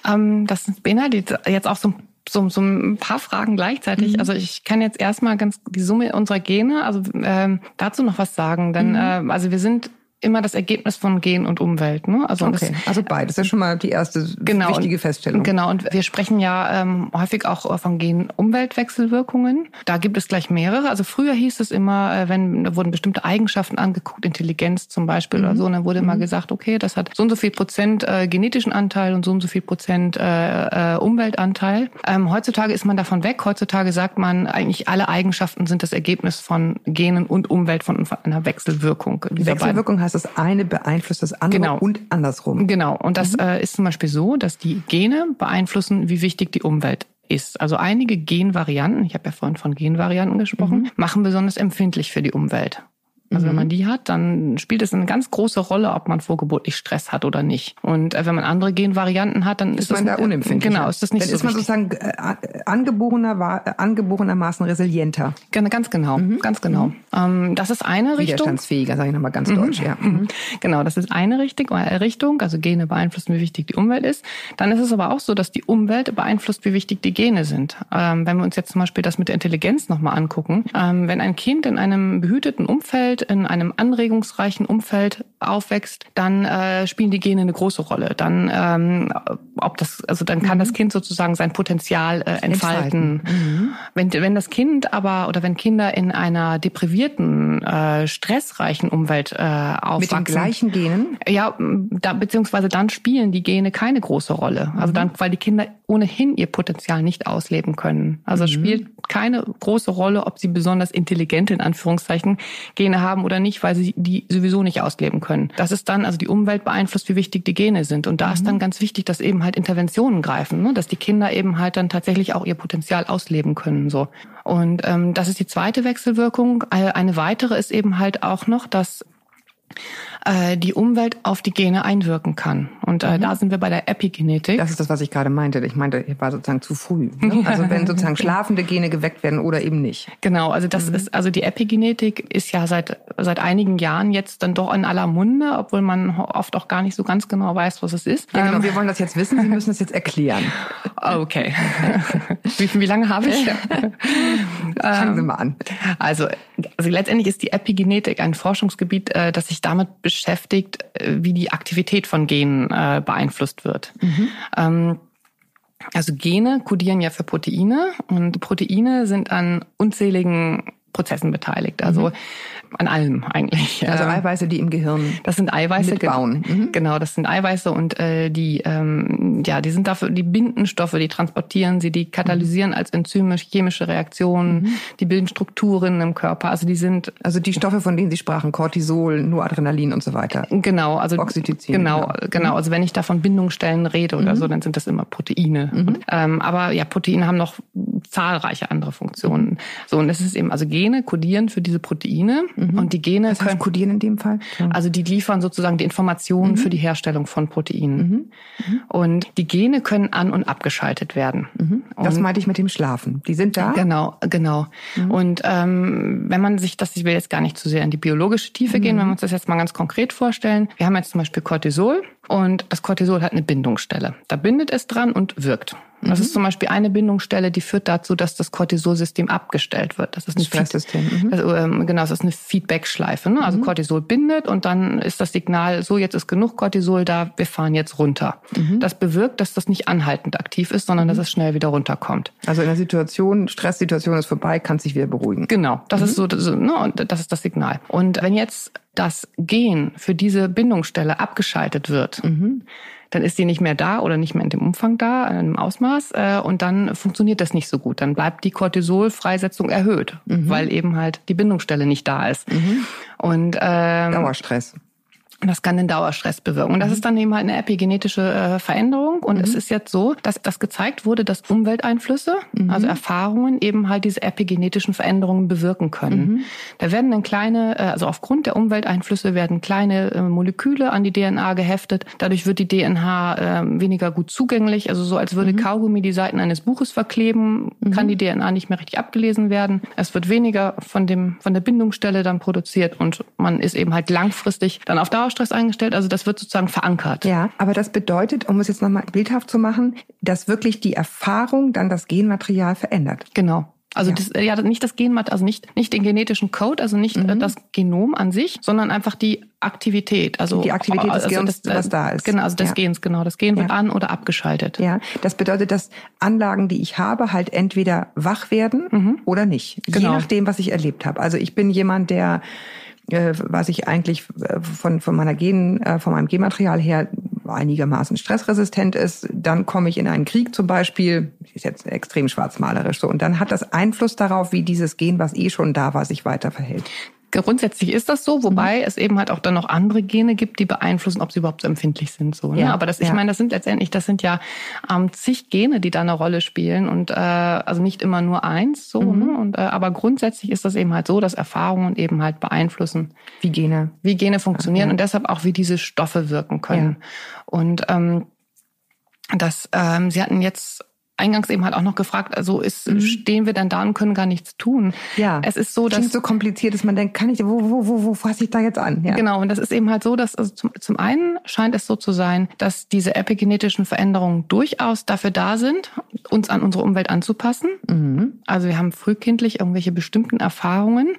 Speaker 2: Ähm, das beinhaltet jetzt auch so, so, so ein paar Fragen gleichzeitig. Also ich kann jetzt erstmal ganz die Summe unserer Gene, also ähm, dazu noch was sagen. Denn ähm, also wir sind immer das Ergebnis von Gen und Umwelt. Ne? Also
Speaker 5: Okay,
Speaker 2: das,
Speaker 5: also beides. Das ist schon mal die erste
Speaker 2: genau,
Speaker 5: wichtige Feststellung.
Speaker 2: Genau, und wir sprechen ja ähm, häufig auch von Gen-Umweltwechselwirkungen. Da gibt es gleich mehrere. Also früher hieß es immer, äh, wenn da wurden bestimmte Eigenschaften angeguckt, Intelligenz zum Beispiel oder so, und dann wurde immer gesagt, okay, das hat so und so viel Prozent äh, genetischen Anteil und so und so viel Prozent äh, äh, Umweltanteil. Ähm, heutzutage ist man davon weg. Heutzutage sagt man, eigentlich alle Eigenschaften sind das Ergebnis von Genen und Umwelt von, einer Wechselwirkung.
Speaker 5: Die
Speaker 2: dieser beiden.
Speaker 5: Heißt, das eine beeinflusst das andere
Speaker 2: Genau.
Speaker 5: und andersrum.
Speaker 2: Genau. Und das äh, ist zum Beispiel so, dass die Gene beeinflussen, wie wichtig die Umwelt ist. Also einige Genvarianten, ich habe ja vorhin von Genvarianten gesprochen, machen besonders empfindlich für die Umwelt. Also wenn man die hat, dann spielt es eine ganz große Rolle, ob man vorgeburtlich Stress hat oder nicht. Und äh, wenn man andere Genvarianten hat, dann ist,
Speaker 5: Ist man da
Speaker 2: das
Speaker 5: unempfindlich?
Speaker 2: Genau, ist das nicht
Speaker 5: Dann
Speaker 2: so
Speaker 5: ist man
Speaker 2: wichtig.
Speaker 5: sozusagen äh, angeborener, äh, angeborenermaßen resilienter,
Speaker 2: Genau, Ganz genau, ganz genau. Ähm, das ist eine Richtung.
Speaker 5: widerstandsfähiger, sage ich nochmal ganz deutsch. Ja. Mhm.
Speaker 2: Genau, das ist eine Richtung, äh, Richtung, also Gene beeinflussen, wie wichtig die Umwelt ist. Dann ist es aber auch so, dass die Umwelt beeinflusst, wie wichtig die Gene sind. Ähm, wenn wir uns jetzt zum Beispiel das mit der Intelligenz nochmal angucken, ähm, wenn ein Kind in einem behüteten Umfeld, in einem anregungsreichen Umfeld aufwächst, dann äh, spielen die Gene eine große Rolle. Dann, ähm, ob das, also dann kann das Kind sozusagen sein Potenzial äh, entfalten. Wenn, wenn das Kind aber oder wenn Kinder in einer deprivierten, äh, stressreichen Umwelt äh, aufwachsen,
Speaker 5: Mit den gleichen Genen.
Speaker 2: ja, da, beziehungsweise dann spielen die Gene keine große Rolle. Also dann, weil die Kinder ohnehin ihr Potenzial nicht ausleben können. Also es spielt keine große Rolle, ob sie besonders intelligente, in Anführungszeichen, Gene haben oder nicht, weil sie die sowieso nicht ausleben können. Das ist dann, also die Umwelt beeinflusst, wie wichtig die Gene sind. Und da ist dann ganz wichtig, dass eben halt Interventionen greifen, ne? dass die Kinder eben halt dann tatsächlich auch ihr Potenzial ausleben können. So. Und ähm, das ist die zweite Wechselwirkung. Äh, Eine weitere ist eben halt auch noch, dass die Umwelt auf die Gene einwirken kann. Und äh, da sind wir bei der Epigenetik.
Speaker 5: Das ist das, was ich gerade meinte. Ich meinte, ich war sozusagen zu früh. Ne? Also wenn sozusagen schlafende Gene geweckt werden oder eben nicht.
Speaker 2: Genau, also das ist, also die Epigenetik ist ja seit, seit einigen Jahren jetzt dann doch in aller Munde, obwohl man oft auch gar nicht so ganz genau weiß, was es ist.
Speaker 5: Ja, genau,
Speaker 2: Ähm,
Speaker 5: wir wollen das jetzt wissen, Sie müssen das jetzt erklären.
Speaker 2: okay. wie, wie lange habe ich?
Speaker 5: Fangen Sie mal an.
Speaker 2: Also, also letztendlich ist die Epigenetik ein Forschungsgebiet, äh, das sich damit beschäftigt, äh, wie die Aktivität von Genen äh, beeinflusst wird. Ähm, also Gene kodieren ja für Proteine und Proteine sind an unzähligen Prozessen beteiligt, also an allem eigentlich.
Speaker 5: Also Eiweiße, die im Gehirn
Speaker 2: das sind Eiweiße.
Speaker 5: mitbauen. Mhm.
Speaker 2: Genau, das sind Eiweiße und äh, die, ähm, ja, die sind dafür, die binden Stoffe, die transportieren sie, die katalysieren als Enzyme chemische Reaktionen, die bilden Strukturen im Körper. Also die sind
Speaker 5: Also die Stoffe, von denen Sie sprachen, Cortisol, Noradrenalin und so weiter.
Speaker 2: Genau, also
Speaker 5: Oxytocin,
Speaker 2: Genau,
Speaker 5: genau.
Speaker 2: genau. Also wenn ich da von Bindungsstellen rede oder so, dann sind das immer Proteine. Und, ähm, aber ja, Proteine haben noch zahlreiche andere Funktionen. So und es ist eben also Gene kodieren für diese Proteine und die Gene
Speaker 5: Was heißt
Speaker 2: können
Speaker 5: kodieren in dem Fall?
Speaker 2: also die liefern sozusagen die Informationen für die Herstellung von Proteinen. Und die Gene können an und abgeschaltet werden.
Speaker 5: Das
Speaker 2: Und-
Speaker 5: meinte ich mit dem Schlafen. Die sind da.
Speaker 2: Genau, genau. Und ähm, wenn man sich das, ich will jetzt gar nicht zu sehr in die biologische Tiefe gehen, wenn wir uns das jetzt mal ganz konkret vorstellen. Wir haben jetzt zum Beispiel Cortisol Und das Cortisol hat eine Bindungsstelle. Da bindet es dran und wirkt. Das ist zum Beispiel eine Bindungsstelle, die führt dazu, dass das Cortisolsystem abgestellt wird. Das ist ein
Speaker 5: Stresssystem.
Speaker 2: Feed- das, ähm, genau, das ist eine Feedback-Schleife. Ne? Also Cortisol bindet und dann ist das Signal, so jetzt ist genug Cortisol da, wir fahren jetzt runter. Das bewirkt, dass das nicht anhaltend aktiv ist, sondern dass es schnell wieder runterkommt.
Speaker 5: Also in der Situation, Stresssituation ist vorbei, kann sich wieder beruhigen.
Speaker 2: Genau, das ist so, so ne, und das ist das Signal. Und wenn jetzt das Gen für diese Bindungsstelle abgeschaltet wird, dann ist die nicht mehr da oder nicht mehr in dem Umfang da, in einem Ausmaß, äh, und dann funktioniert das nicht so gut. Dann bleibt die Cortisolfreisetzung erhöht, weil eben halt die Bindungsstelle nicht da ist. Und ähm,
Speaker 5: Dauerstress.
Speaker 2: Das kann den Dauerstress bewirken. Und das ist dann eben halt eine epigenetische äh, Veränderung. Und es ist jetzt so, dass das gezeigt wurde, dass Umwelteinflüsse, also Erfahrungen, eben halt diese epigenetischen Veränderungen bewirken können. Da werden dann kleine, äh, also aufgrund der Umwelteinflüsse werden kleine äh, Moleküle an die DNA geheftet. Dadurch wird die DNA äh, weniger gut zugänglich. Also so als würde Kaugummi die Seiten eines Buches verkleben, kann die DNA nicht mehr richtig abgelesen werden. Es wird weniger von dem, von der Bindungsstelle dann produziert und man ist eben halt langfristig dann auf Dauerstress eingestellt. Also das wird sozusagen verankert.
Speaker 5: Ja, aber das bedeutet, um es jetzt nochmal bildhaft zu machen, dass wirklich die Erfahrung dann das Genmaterial verändert.
Speaker 2: Genau. Also
Speaker 5: Ja.
Speaker 2: das, ja, nicht das Genmat, also nicht, nicht den genetischen Code, also nicht
Speaker 5: Mhm.
Speaker 2: äh, das Genom an sich, sondern einfach die Aktivität. Also
Speaker 5: Die Aktivität des Gens,
Speaker 2: äh,
Speaker 5: was da ist.
Speaker 2: Genau, also des
Speaker 5: Ja.
Speaker 2: Gens, genau. Das Gen wird
Speaker 5: Ja.
Speaker 2: an oder abgeschaltet.
Speaker 5: Ja, das bedeutet, dass Anlagen, die ich habe, halt entweder wach werden oder nicht. Je
Speaker 2: Genau.
Speaker 5: nachdem, was ich erlebt habe. Also ich bin jemand, der was ich eigentlich äh, von von meiner Gen äh, von meinem Genmaterial her einigermaßen stressresistent ist, dann komme ich in einen Krieg zum Beispiel, ist jetzt extrem schwarzmalerisch so, und dann hat das Einfluss darauf, wie dieses Gen, was eh schon da war, sich weiter verhält.
Speaker 2: Grundsätzlich ist das so,
Speaker 5: Mhm.
Speaker 2: wobei es eben halt auch dann noch andere Gene gibt, die beeinflussen, ob sie überhaupt so empfindlich sind. So, ne?
Speaker 5: Ja,
Speaker 2: Aber das, ich
Speaker 5: ja.
Speaker 2: meine, das sind letztendlich, das sind ja ähm, zig Gene, die da eine Rolle spielen und äh, also nicht immer nur eins. So,
Speaker 5: Mhm.
Speaker 2: ne? Und äh, aber grundsätzlich ist das eben halt so, dass Erfahrungen eben halt beeinflussen,
Speaker 5: Wie Gene.
Speaker 2: wie Gene funktionieren
Speaker 5: Ja.
Speaker 2: und deshalb auch wie diese Stoffe wirken können. Und ähm, das, ähm, Sie hatten jetzt eingangs eben halt auch noch gefragt, also ist, stehen wir dann da und können gar nichts tun.
Speaker 5: Mhm. Ja.
Speaker 2: Es ist so, dass
Speaker 5: Klingt so kompliziert, dass man denkt, kann ich, wo, wo, wo, wo fasse ich da jetzt an? Ja.
Speaker 2: Genau, und das ist eben halt so, dass also zum, zum einen scheint es so zu sein, dass diese epigenetischen Veränderungen durchaus dafür da sind, uns an unsere Umwelt anzupassen.
Speaker 5: Mhm.
Speaker 2: Also wir haben frühkindlich irgendwelche bestimmten Erfahrungen.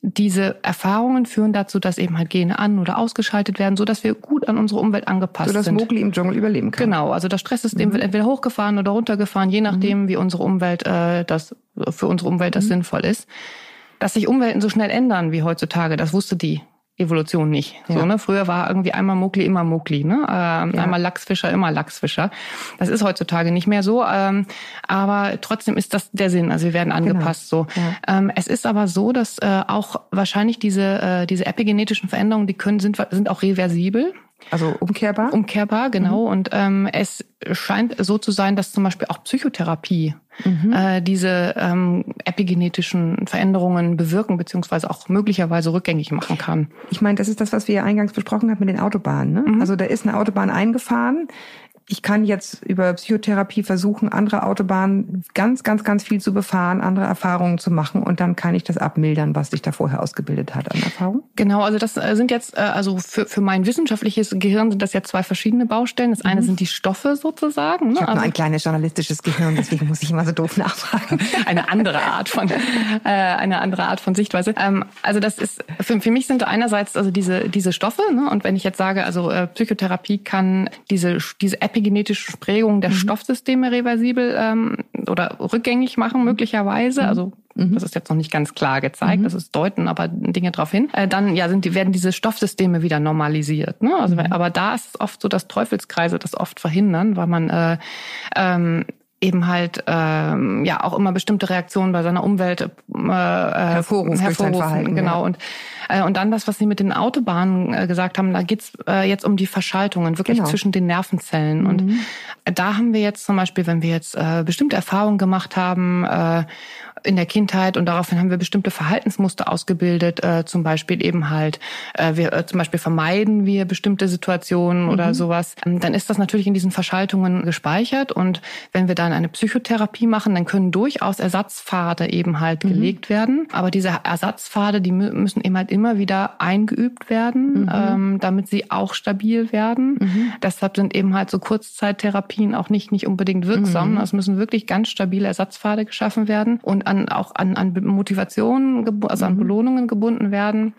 Speaker 2: Diese Erfahrungen führen dazu, dass eben halt Gene an- oder ausgeschaltet werden, so dass wir gut an unsere Umwelt angepasst
Speaker 5: So dass
Speaker 2: sind.
Speaker 5: Mowgli im Dschungel überleben kann.
Speaker 2: Genau, also das Stresssystem wird entweder hochgefahren oder runtergefahren, je nachdem, wie unsere Umwelt äh, das für unsere Umwelt das sinnvoll ist. Dass sich Umwelten so schnell ändern wie heutzutage, das wusste die Evolution nicht. So,
Speaker 5: Ja.
Speaker 2: ne? Früher war irgendwie einmal Mowgli, immer Mowgli, ne? Ähm,
Speaker 5: Ja.
Speaker 2: Einmal Lachsfischer, immer Lachsfischer. Das ist heutzutage nicht mehr so, ähm, aber trotzdem ist das der Sinn. Also wir werden angepasst so.
Speaker 5: Ja.
Speaker 2: Ähm, es ist aber so, dass äh, auch wahrscheinlich diese äh, diese epigenetischen Veränderungen, die können sind sind auch reversibel.
Speaker 5: Also umkehrbar.
Speaker 2: Umkehrbar, genau. Und ähm, es scheint so zu sein, dass zum Beispiel auch Psychotherapie äh, diese ähm, epigenetischen Veränderungen bewirken beziehungsweise auch möglicherweise rückgängig machen kann.
Speaker 5: Ich meine, das ist das, was wir ja eingangs besprochen haben mit den Autobahnen. Ne?
Speaker 2: Mhm.
Speaker 5: Also da ist eine Autobahn eingefahren. Ich kann jetzt über Psychotherapie versuchen, andere Autobahnen ganz, ganz, ganz viel zu befahren, andere Erfahrungen zu machen und dann kann ich das abmildern, was sich da vorher ausgebildet hat an Erfahrung.
Speaker 2: Genau, also das äh, sind jetzt, äh, also für, für mein wissenschaftliches Gehirn sind das ja zwei verschiedene Baustellen. Das eine sind die Stoffe sozusagen. Ne?
Speaker 5: Ich habe
Speaker 2: Also
Speaker 5: ein kleines journalistisches Gehirn, deswegen muss ich immer so doof nachfragen.
Speaker 2: eine andere Art von äh, eine andere Art von Sichtweise. Ähm, also das ist für, für mich sind einerseits also diese diese Stoffe ne? und wenn ich jetzt sage also äh, Psychotherapie kann diese diese epigenetische Prägung der Stoffsysteme reversibel ähm, oder rückgängig machen möglicherweise. Also das ist jetzt noch nicht ganz klar gezeigt, das ist deuten aber Dinge darauf hin. Äh, dann ja sind die werden diese Stoffsysteme wieder normalisiert. Ne? Also aber da ist es oft so, dass Teufelskreise das oft verhindern, weil man äh, ähm, eben halt ähm, ja auch immer bestimmte Reaktionen bei seiner Umwelt äh,
Speaker 5: durch sein Verhalten,
Speaker 2: genau
Speaker 5: ja.
Speaker 2: und äh, und dann das was Sie mit den Autobahnen äh, gesagt haben da geht's äh, jetzt um die Verschaltungen wirklich
Speaker 5: Genau.
Speaker 2: zwischen den Nervenzellen und da haben wir jetzt zum Beispiel wenn wir jetzt äh, bestimmte Erfahrungen gemacht haben äh, in der Kindheit und daraufhin haben wir bestimmte Verhaltensmuster ausgebildet, äh, zum Beispiel eben halt, äh, wir äh, zum Beispiel vermeiden wir bestimmte Situationen mhm. oder sowas, ähm, dann ist das natürlich in diesen Verschaltungen gespeichert und wenn wir dann eine Psychotherapie machen, dann können durchaus Ersatzpfade eben halt mhm. gelegt werden, aber diese Ersatzpfade, die müssen eben halt immer wieder eingeübt werden, mhm. ähm, damit sie auch stabil werden. Mhm. Deshalb sind eben halt so Kurzzeittherapien auch nicht nicht unbedingt wirksam. Mhm. Es müssen wirklich ganz stabile Ersatzpfade geschaffen werden und an, auch an, an Motivationen, also an mhm. Belohnungen gebunden werden.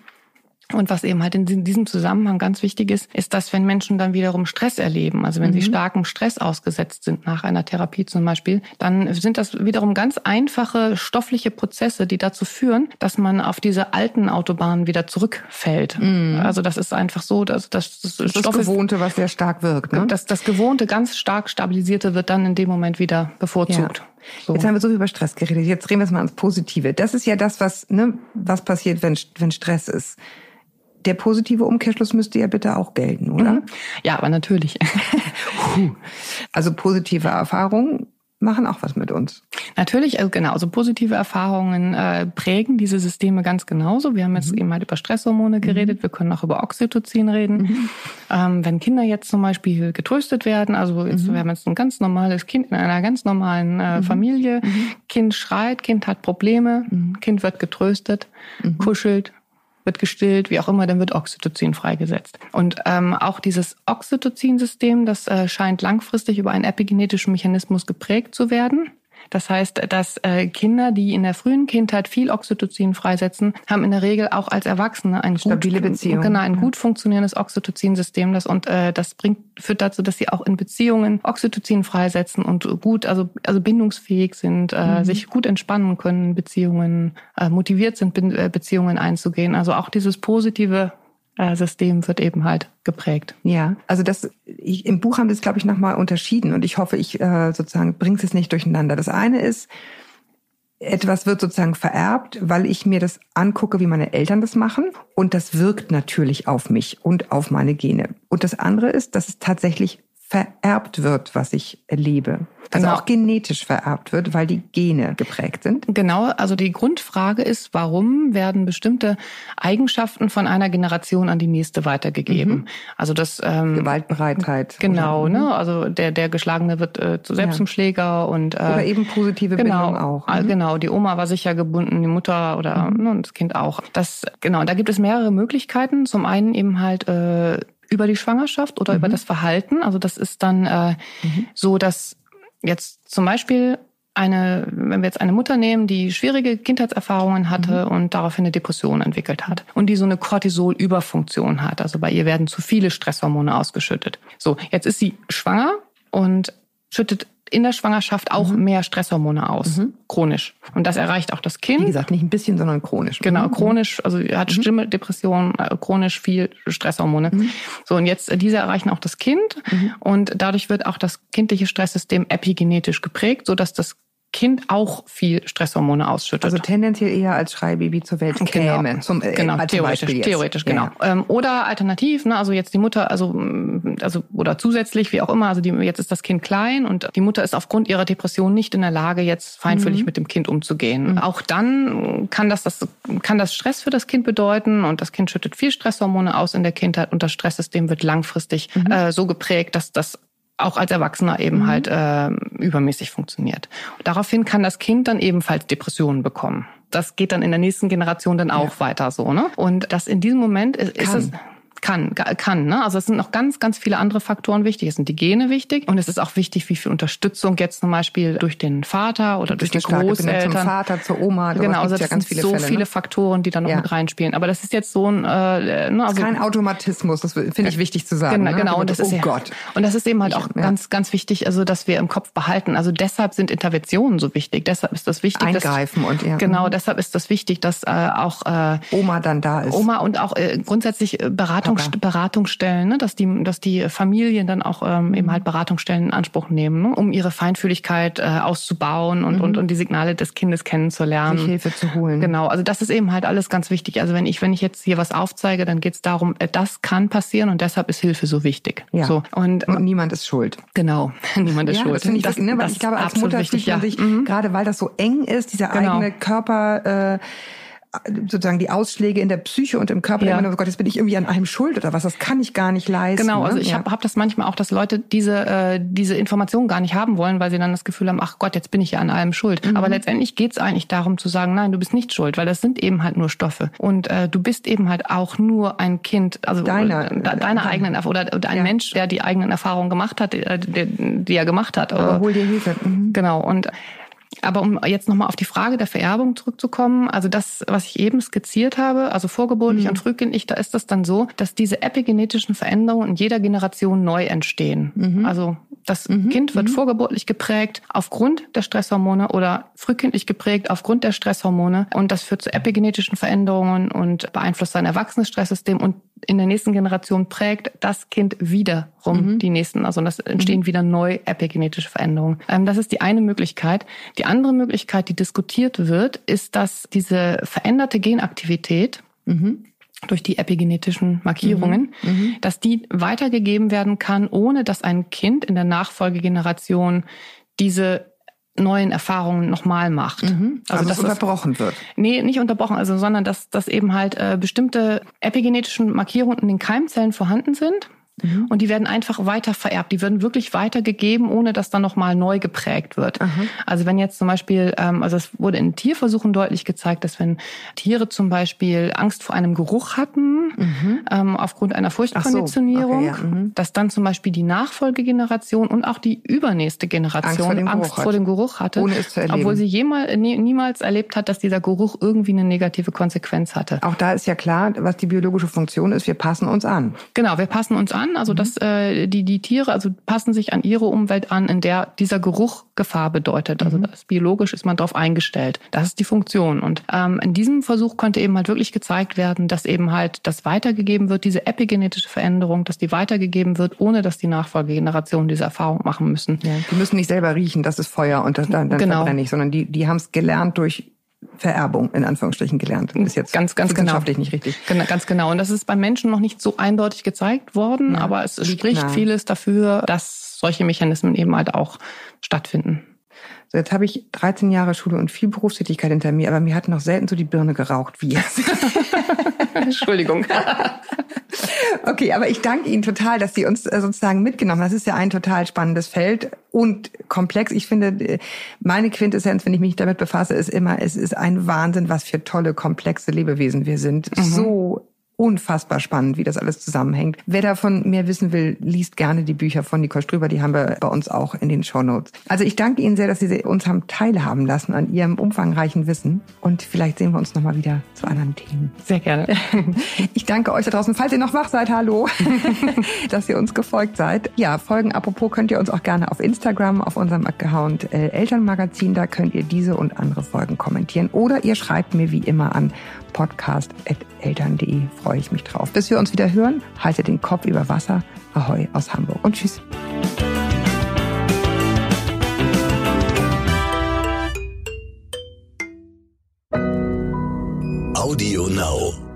Speaker 2: Und was eben halt in diesem Zusammenhang ganz wichtig ist, ist, dass wenn Menschen dann wiederum Stress erleben, also wenn mhm. sie starkem Stress ausgesetzt sind nach einer Therapie zum Beispiel, dann sind das wiederum ganz einfache stoffliche Prozesse, die dazu führen, dass man auf diese alten Autobahnen wieder zurückfällt. Mhm. Also das ist einfach so, dass, dass
Speaker 5: das, das, das Gewohnte, was sehr stark wirkt. Ne?
Speaker 2: Das, das Gewohnte, ganz stark stabilisierte wird dann in dem Moment wieder bevorzugt. Ja.
Speaker 5: So. Jetzt haben wir so über Stress geredet. Jetzt drehen wir es mal ans Positive. Das ist ja das, was, ne, was passiert, wenn, wenn Stress ist der positive Umkehrschluss müsste ja bitte auch gelten, oder? Mhm.
Speaker 2: Ja, aber natürlich.
Speaker 5: also positive Erfahrungen machen auch was mit uns.
Speaker 2: Natürlich, also genau, also positive Erfahrungen äh, prägen diese Systeme ganz genauso. Wir haben jetzt mhm. eben halt über Stresshormone mhm. geredet, mhm. wir können auch über Oxytocin reden. Mhm. Ähm, wenn Kinder jetzt zum Beispiel getröstet werden, also jetzt, mhm. wir haben jetzt ein ganz normales Kind in einer ganz normalen äh, mhm. Familie, Kind schreit, Kind hat Probleme, Kind wird getröstet, kuschelt, wird gestillt, wie auch immer, dann wird Oxytocin freigesetzt. Und ähm, auch dieses Oxytocin-System, das äh, scheint langfristig über einen epigenetischen Mechanismus geprägt zu werden. Das heißt, dass äh, Kinder, die in der frühen Kindheit viel Oxytocin freisetzen, haben in der Regel auch als Erwachsene ein
Speaker 5: stabile
Speaker 2: gut,
Speaker 5: Beziehung,
Speaker 2: genau, ein ja. gut funktionierendes Oxytocin-System. Das und äh, das bringt führt dazu, dass sie auch in Beziehungen Oxytocin freisetzen und gut, also also bindungsfähig sind, äh, mhm. sich gut entspannen können, Beziehungen äh, motiviert sind, Be Beziehungen einzugehen. Also auch dieses positive äh, System wird eben halt geprägt.
Speaker 5: Ja, also das ich, im Buch haben wir es, glaube ich, nochmal unterschieden und ich hoffe, ich äh, sozusagen bringe es nicht durcheinander. Das eine ist, etwas wird sozusagen vererbt, weil ich mir das angucke, wie meine Eltern das machen. Und das wirkt natürlich auf mich und auf meine Gene. Und das andere ist, dass es tatsächlich vererbt wird, was ich erlebe. Also genau. auch genetisch vererbt wird, weil die Gene geprägt sind.
Speaker 2: Genau, also die Grundfrage ist, warum werden bestimmte Eigenschaften von einer Generation an die nächste weitergegeben? Mhm. Also das
Speaker 5: ähm, Gewaltbereitheit.
Speaker 2: Genau, oder? ne? Also der der Geschlagene wird äh, zu selbst ja. zum Schläger und
Speaker 5: äh, oder eben positive
Speaker 2: genau,
Speaker 5: Bindung auch.
Speaker 2: Mhm. Genau, die Oma war sicher gebunden, die Mutter oder mhm. ne, und das Kind auch. Das genau, da gibt es mehrere Möglichkeiten. Zum einen eben halt äh, über die Schwangerschaft oder mhm. über das Verhalten. Also das ist dann äh, mhm. so, dass jetzt zum Beispiel eine, wenn wir jetzt eine Mutter nehmen, die schwierige Kindheitserfahrungen hatte mhm. und daraufhin eine Depression entwickelt hat und die so eine Cortisol-Überfunktion hat. Also bei ihr werden zu viele Stresshormone ausgeschüttet. So, jetzt ist sie schwanger und schüttet in der Schwangerschaft auch mhm. mehr Stresshormone aus, mhm. chronisch. Und das erreicht auch das Kind.
Speaker 5: Wie gesagt, nicht ein bisschen, sondern chronisch.
Speaker 2: Genau, mhm. chronisch, also hat mhm. Stimme, Depression, äh, chronisch viel Stresshormone. Mhm. So, und jetzt, äh, diese erreichen auch das Kind. Mhm. Und dadurch wird auch das kindliche Stresssystem epigenetisch geprägt, so dass das Kind auch viel Stresshormone ausschüttet.
Speaker 5: Also tendenziell eher als Schreibaby zur Welt
Speaker 2: genau. käme. Genau, zum, äh, genau theoretisch, theoretisch, genau. Ja. Ähm, oder alternativ, ne, also jetzt die Mutter, also mm, also oder zusätzlich, wie auch immer, also die, jetzt ist das Kind klein und die Mutter ist aufgrund ihrer Depression nicht in der Lage, jetzt feinfühlig mhm. mit dem Kind umzugehen. Mhm. Auch dann kann das, das kann das Stress für das Kind bedeuten und das Kind schüttet viel Stresshormone aus in der Kindheit und das Stresssystem wird langfristig mhm. äh, so geprägt, dass das auch als Erwachsener eben mhm. halt äh, übermäßig funktioniert. Daraufhin kann das Kind dann ebenfalls Depressionen bekommen. Das geht dann in der nächsten Generation dann auch ja. weiter so, ne? Und das in diesem Moment ist, ist es kann, kann. Ne? Also es sind noch ganz, ganz viele andere Faktoren wichtig. Es sind die Gene wichtig und es ist auch wichtig, wie viel Unterstützung jetzt zum Beispiel durch den Vater oder durch die Großeltern.
Speaker 5: Zum Vater, zur Oma.
Speaker 2: Genau, also das ja sind viele so Fälle, viele ne? Faktoren, die da noch ja. mit reinspielen. Aber das ist jetzt so ein... Äh,
Speaker 5: ne, also, kein Automatismus, das finde ich wichtig zu sagen.
Speaker 2: Genau,
Speaker 5: ne?
Speaker 2: genau. Und das ist, oh Gott. Und das ist eben halt auch ja. ganz, ganz wichtig, also dass wir im Kopf behalten. Also deshalb sind Interventionen so wichtig. Deshalb ist das wichtig.
Speaker 5: Eingreifen
Speaker 2: dass,
Speaker 5: und ja.
Speaker 2: Genau, deshalb ist das wichtig, dass äh, auch
Speaker 5: äh, Oma dann da ist.
Speaker 2: Oma und auch äh, grundsätzlich äh, Beratung. Beratungsstellen, ne? dass die, dass die Familien dann auch ähm, eben halt Beratungsstellen in Anspruch nehmen, ne? um ihre Feinfühligkeit äh, auszubauen und, und, und die Signale des Kindes kennenzulernen.
Speaker 5: Sich Hilfe zu holen.
Speaker 2: Genau, also das ist eben halt alles ganz wichtig. Also wenn ich, wenn ich jetzt hier was aufzeige, dann geht es darum, äh, das kann passieren und deshalb ist Hilfe so wichtig.
Speaker 5: Ja.
Speaker 2: So, und,
Speaker 5: Und niemand ist schuld.
Speaker 2: genau, niemand ist
Speaker 5: ja,
Speaker 2: schuld.
Speaker 5: das finde ich wichtig, ne? weil
Speaker 2: das
Speaker 5: ich glaube, als
Speaker 2: absolut
Speaker 5: Mutter
Speaker 2: wichtig,
Speaker 5: fühlt man
Speaker 2: ja.
Speaker 5: sich,
Speaker 2: Mhm.
Speaker 5: gerade weil das so eng ist, dieser
Speaker 2: Genau.
Speaker 5: eigene Körper, äh, sozusagen die Ausschläge in der Psyche und im Körper,
Speaker 2: Ja.
Speaker 5: immer nur, oh Gott, jetzt bin ich irgendwie an allem schuld oder was, das kann ich gar nicht leisten.
Speaker 2: Genau, also
Speaker 5: ne?
Speaker 2: ich
Speaker 5: ja.
Speaker 2: habe hab das manchmal auch, dass Leute diese äh, diese Informationen gar nicht haben wollen, weil sie dann das Gefühl haben, ach Gott, jetzt bin ich ja an allem schuld.
Speaker 5: Mhm.
Speaker 2: Aber letztendlich geht's eigentlich darum zu sagen, nein, du bist nicht schuld, weil das sind eben halt nur Stoffe und äh, du bist eben halt auch nur ein Kind, also
Speaker 5: Deiner-
Speaker 2: äh, de, deiner eigenen oder, oder ein
Speaker 5: Ja.
Speaker 2: Mensch, der die eigenen Erfahrungen gemacht hat, äh, die, die er gemacht hat.
Speaker 5: Aber hol dir Hilfe. Mhm.
Speaker 2: Genau. Und aber um jetzt nochmal auf die Frage der Vererbung zurückzukommen, also das, was ich eben skizziert habe, also vorgeburtlich
Speaker 5: Mhm.
Speaker 2: und frühkindlich, da ist das dann so, dass diese epigenetischen Veränderungen in jeder Generation neu entstehen.
Speaker 5: Mhm.
Speaker 2: Also das Kind wird vorgeburtlich geprägt aufgrund der Stresshormone oder frühkindlich geprägt aufgrund der Stresshormone und das führt zu epigenetischen Veränderungen und beeinflusst sein erwachsenes Stresssystem und in der nächsten Generation prägt das Kind wiederum die nächsten, also das entstehen wieder neu epigenetische Veränderungen. Ähm, das ist die eine Möglichkeit. Die andere Möglichkeit, die diskutiert wird, ist, dass diese veränderte Genaktivität durch die epigenetischen Markierungen, dass die weitergegeben werden kann, ohne dass ein Kind in der Nachfolgegeneration diese neuen Erfahrungen nochmal macht.
Speaker 5: Also,
Speaker 2: dass
Speaker 5: dass
Speaker 2: das-
Speaker 5: unterbrochen wird.
Speaker 2: Nee, nicht unterbrochen, also sondern dass, dass eben halt äh, bestimmte epigenetischen Markierungen in den Keimzellen vorhanden sind. Und die werden einfach weiter vererbt. Die werden wirklich weitergegeben, ohne dass dann nochmal neu geprägt wird. Also wenn jetzt zum Beispiel, ähm, also es wurde in Tierversuchen deutlich gezeigt, dass wenn Tiere zum Beispiel Angst vor einem Geruch hatten, ähm, aufgrund einer Furchtkonditionierung,
Speaker 5: okay, ja, mhm.
Speaker 2: dass dann zum Beispiel die Nachfolgegeneration und auch die übernächste Generation Angst vor
Speaker 5: hat.
Speaker 2: dem Geruch hatte,
Speaker 5: Ohne es zu erleben.
Speaker 2: obwohl sie jemals, nie, niemals erlebt hat, dass dieser Geruch irgendwie eine negative Konsequenz hatte.
Speaker 5: Auch da ist ja klar, was die biologische Funktion ist. Wir passen uns an.
Speaker 2: Genau, wir passen uns an, also dass äh, die die Tiere also passen sich an ihre Umwelt an, in der dieser Geruch Gefahr bedeutet. Also das biologisch ist man darauf eingestellt. Das ist die Funktion. Und ähm, in diesem Versuch konnte eben halt wirklich gezeigt werden, dass eben halt das weitergegeben wird, diese epigenetische Veränderung, dass die weitergegeben wird, ohne dass die Nachfolgegenerationen diese Erfahrung machen müssen.
Speaker 5: Ja. Die müssen nicht selber riechen, das ist Feuer und das, dann, dann
Speaker 2: Genau.
Speaker 5: verbrenne ich, sondern die, die haben es gelernt durch Vererbung, in Anführungsstrichen gelernt. Ist jetzt
Speaker 2: Ganz, ganz genau.
Speaker 5: wissenschaftlich nicht richtig.
Speaker 2: Genau, ganz genau. Und das ist beim Menschen noch nicht so eindeutig gezeigt worden,
Speaker 5: Ja,
Speaker 2: aber es spricht
Speaker 5: nahe.
Speaker 2: vieles dafür, dass solche Mechanismen eben halt auch stattfinden.
Speaker 5: So, jetzt habe ich 13 Jahre Schule und viel Berufstätigkeit hinter mir, aber mir hat noch selten so die Birne geraucht wie jetzt.
Speaker 2: Entschuldigung.
Speaker 5: Okay, aber ich danke Ihnen total, dass Sie uns äh, sozusagen mitgenommen haben. Das ist ja ein total spannendes Feld und komplex. Ich finde, äh, meine Quintessenz, wenn ich mich damit befasse, ist immer, es ist ein Wahnsinn, was für tolle, komplexe Lebewesen wir sind. So unfassbar spannend, wie das alles zusammenhängt. Wer davon mehr wissen will, liest gerne die Bücher von Nicole Strüber, die haben wir bei uns auch in den Shownotes. Also ich danke Ihnen sehr, dass Sie uns haben teilhaben lassen an Ihrem umfangreichen Wissen und vielleicht sehen wir uns nochmal wieder zu anderen Themen.
Speaker 2: Sehr gerne.
Speaker 5: Ich danke euch da draußen, falls ihr noch wach seid, hallo, dass ihr uns gefolgt seid. Ja, Folgen apropos könnt ihr uns auch gerne auf Instagram, auf unserem Account äh, Elternmagazin, da könnt ihr diese und andere Folgen kommentieren. Oder ihr schreibt mir wie immer an podcast.eltern.de, freue ich mich drauf. Bis wir uns wieder hören, haltet den Kopf über Wasser. Ahoi aus Hamburg und tschüss.
Speaker 1: Audio Now.